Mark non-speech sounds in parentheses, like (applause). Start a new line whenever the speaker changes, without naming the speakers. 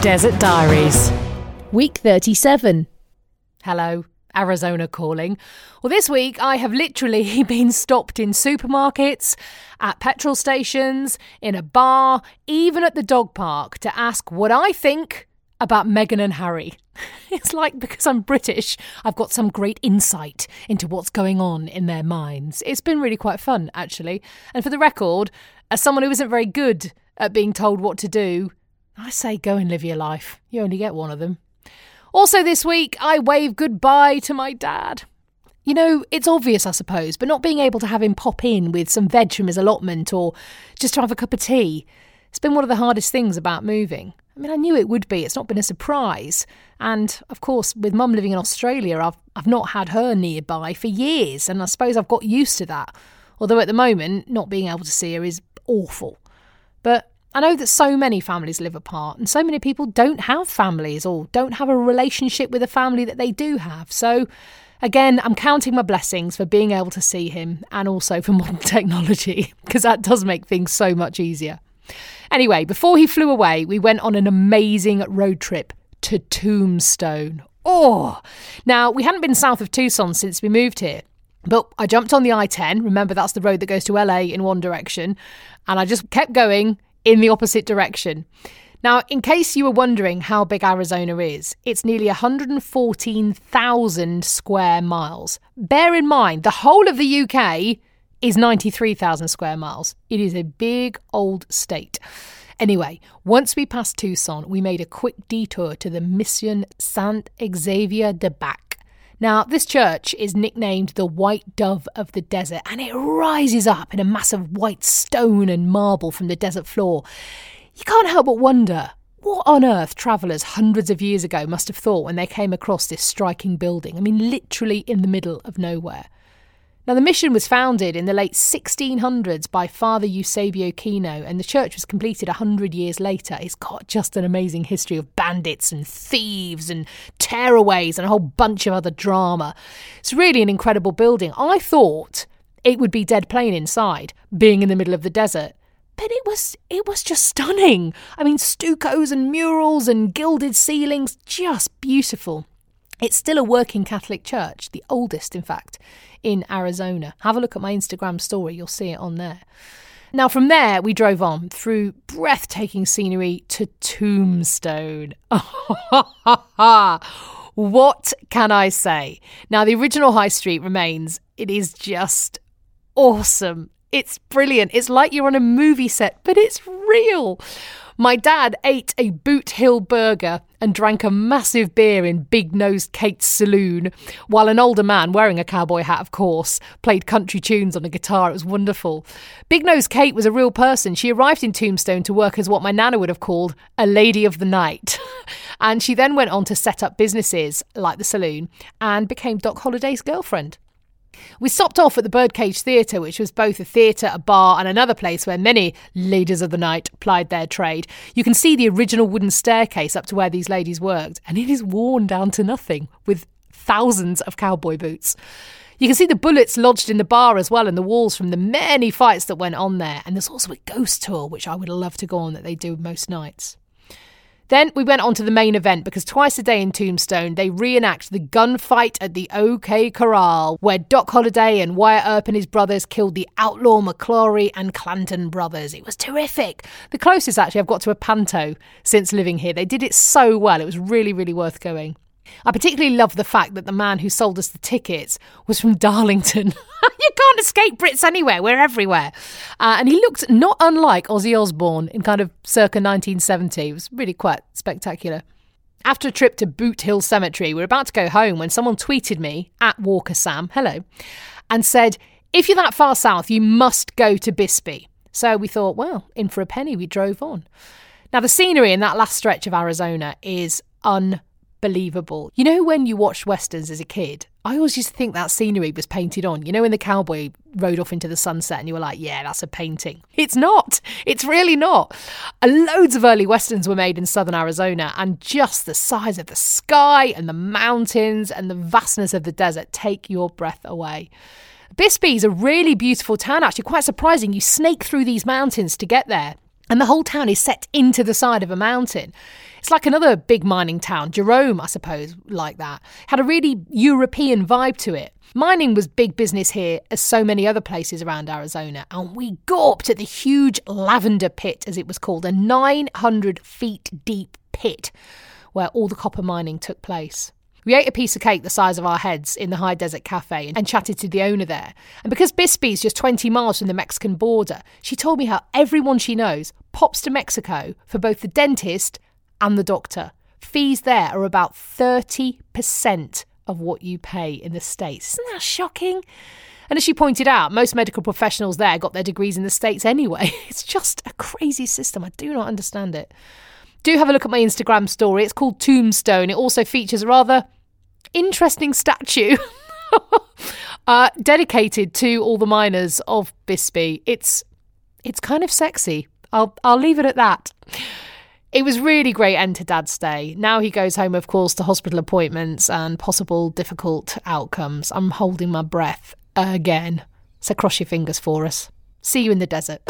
Desert Diaries.
Week 37.
Hello, Arizona calling. Well, this week I have literally (laughs) been stopped in supermarkets, at petrol stations, in a bar, even at the dog park to ask what I think about Meghan and Harry. (laughs) It's like because I'm British, I've got some great insight into what's going on in their minds. It's been really quite fun, actually. And for the record, as someone who isn't very good at being told what to do, I say go and live your life. You only get one of them. Also, this week, I wave goodbye to my dad. You know, it's obvious, I suppose, but not being able to have him pop in with some veg from his allotment or just to have a cup of tea, it's been one of the hardest things about moving. I mean, I knew it would be. It's not been a surprise. And of course, with mum living in Australia, I've, I've not had her nearby for years. And I suppose I've got used to that. Although at the moment, not being able to see her is awful. But I know that so many families live apart, and so many people don't have families or don't have a relationship with a family that they do have. So, again, I'm counting my blessings for being able to see him and also for (laughs) modern technology, because that does make things so much easier. Anyway, before he flew away, we went on an amazing road trip to Tombstone. Oh! Now, we hadn't been south of Tucson since we moved here. But I jumped on the I 10. Remember, that's the road that goes to LA in one direction. And I just kept going in the opposite direction. Now, in case you were wondering how big Arizona is, it's nearly 114,000 square miles. Bear in mind, the whole of the UK is 93,000 square miles. It is a big old state. Anyway, once we passed Tucson, we made a quick detour to the Mission Saint Xavier de Bac. Now, this church is nicknamed the White Dove of the Desert, and it rises up in a mass of white stone and marble from the desert floor. You can't help but wonder what on earth travellers hundreds of years ago must have thought when they came across this striking building. I mean, literally in the middle of nowhere. Now, the mission was founded in the late 1600s by Father Eusebio Kino, and the church was completed 100 years later. It's got just an amazing history of bandits and thieves and tearaways and a whole bunch of other drama. It's really an incredible building. I thought it would be dead plain inside, being in the middle of the desert. But it was it was just stunning. I mean, stuccos and murals and gilded ceilings, just beautiful. It's still a working Catholic church, the oldest, in fact, in Arizona. Have a look at my Instagram story, you'll see it on there. Now, from there, we drove on through breathtaking scenery to Tombstone. (laughs) what can I say? Now, the original high street remains. It is just awesome. It's brilliant. It's like you're on a movie set, but it's real. My dad ate a Boot Hill burger and drank a massive beer in Big Nose Kate's saloon, while an older man, wearing a cowboy hat, of course, played country tunes on a guitar. It was wonderful. Big Nose Kate was a real person. She arrived in Tombstone to work as what my nana would have called a lady of the night. (laughs) and she then went on to set up businesses like the saloon and became Doc Holliday's girlfriend. We stopped off at the Birdcage Theatre, which was both a theatre, a bar, and another place where many ladies of the night plied their trade. You can see the original wooden staircase up to where these ladies worked, and it is worn down to nothing with thousands of cowboy boots. You can see the bullets lodged in the bar as well and the walls from the many fights that went on there. And there's also a ghost tour, which I would love to go on that they do most nights. Then we went on to the main event because twice a day in Tombstone they reenact the gunfight at the OK Corral, where Doc Holliday and Wyatt Earp and his brothers killed the outlaw McLaury and Clanton brothers. It was terrific. The closest actually I've got to a panto since living here. They did it so well. It was really, really worth going. I particularly love the fact that the man who sold us the tickets was from (laughs) Darlington. (laughs) you can't escape Brits anywhere, we're everywhere. Uh, and he looked not unlike Ozzy Osbourne in kind of circa 1970. It was really quite spectacular. After a trip to Boot Hill Cemetery, we were about to go home when someone tweeted me at Walker Sam, hello, and said, If you're that far south, you must go to Bisbee. So we thought, well, in for a penny, we drove on. Now, the scenery in that last stretch of Arizona is unbelievable believable. You know, when you watched westerns as a kid, I always used to think that scenery was painted on. You know, when the cowboy rode off into the sunset and you were like, yeah, that's a painting. (laughs) It's not. It's really not. Uh, loads of early westerns were made in southern Arizona, and just the size of the sky and the mountains and the vastness of the desert take your breath away. Bisbee is a really beautiful town, actually, quite surprising. You snake through these mountains to get there. And the whole town is set into the side of a mountain. It's like another big mining town, Jerome, I suppose, like that. Had a really European vibe to it. Mining was big business here, as so many other places around Arizona, and we gawped at the huge lavender pit, as it was called, a 900 feet deep pit where all the copper mining took place. We ate a piece of cake the size of our heads in the High Desert Cafe and chatted to the owner there. And because Bisbee's just 20 miles from the Mexican border, she told me how everyone she knows pops to Mexico for both the dentist and the doctor. Fees there are about 30% of what you pay in the States. Isn't that shocking? And as she pointed out, most medical professionals there got their degrees in the States anyway. (laughs) It's just a crazy system. I do not understand it. Do have a look at my Instagram story. It's called Tombstone. It also features a rather interesting statue (laughs) uh, dedicated to all the miners of Bisbee. It's it's kind of sexy. I'll I'll leave it at that. It was really great end to Dad's day. Now he goes home, of course, to hospital appointments and possible difficult outcomes. I'm holding my breath again. So cross your fingers for us. See you in the desert.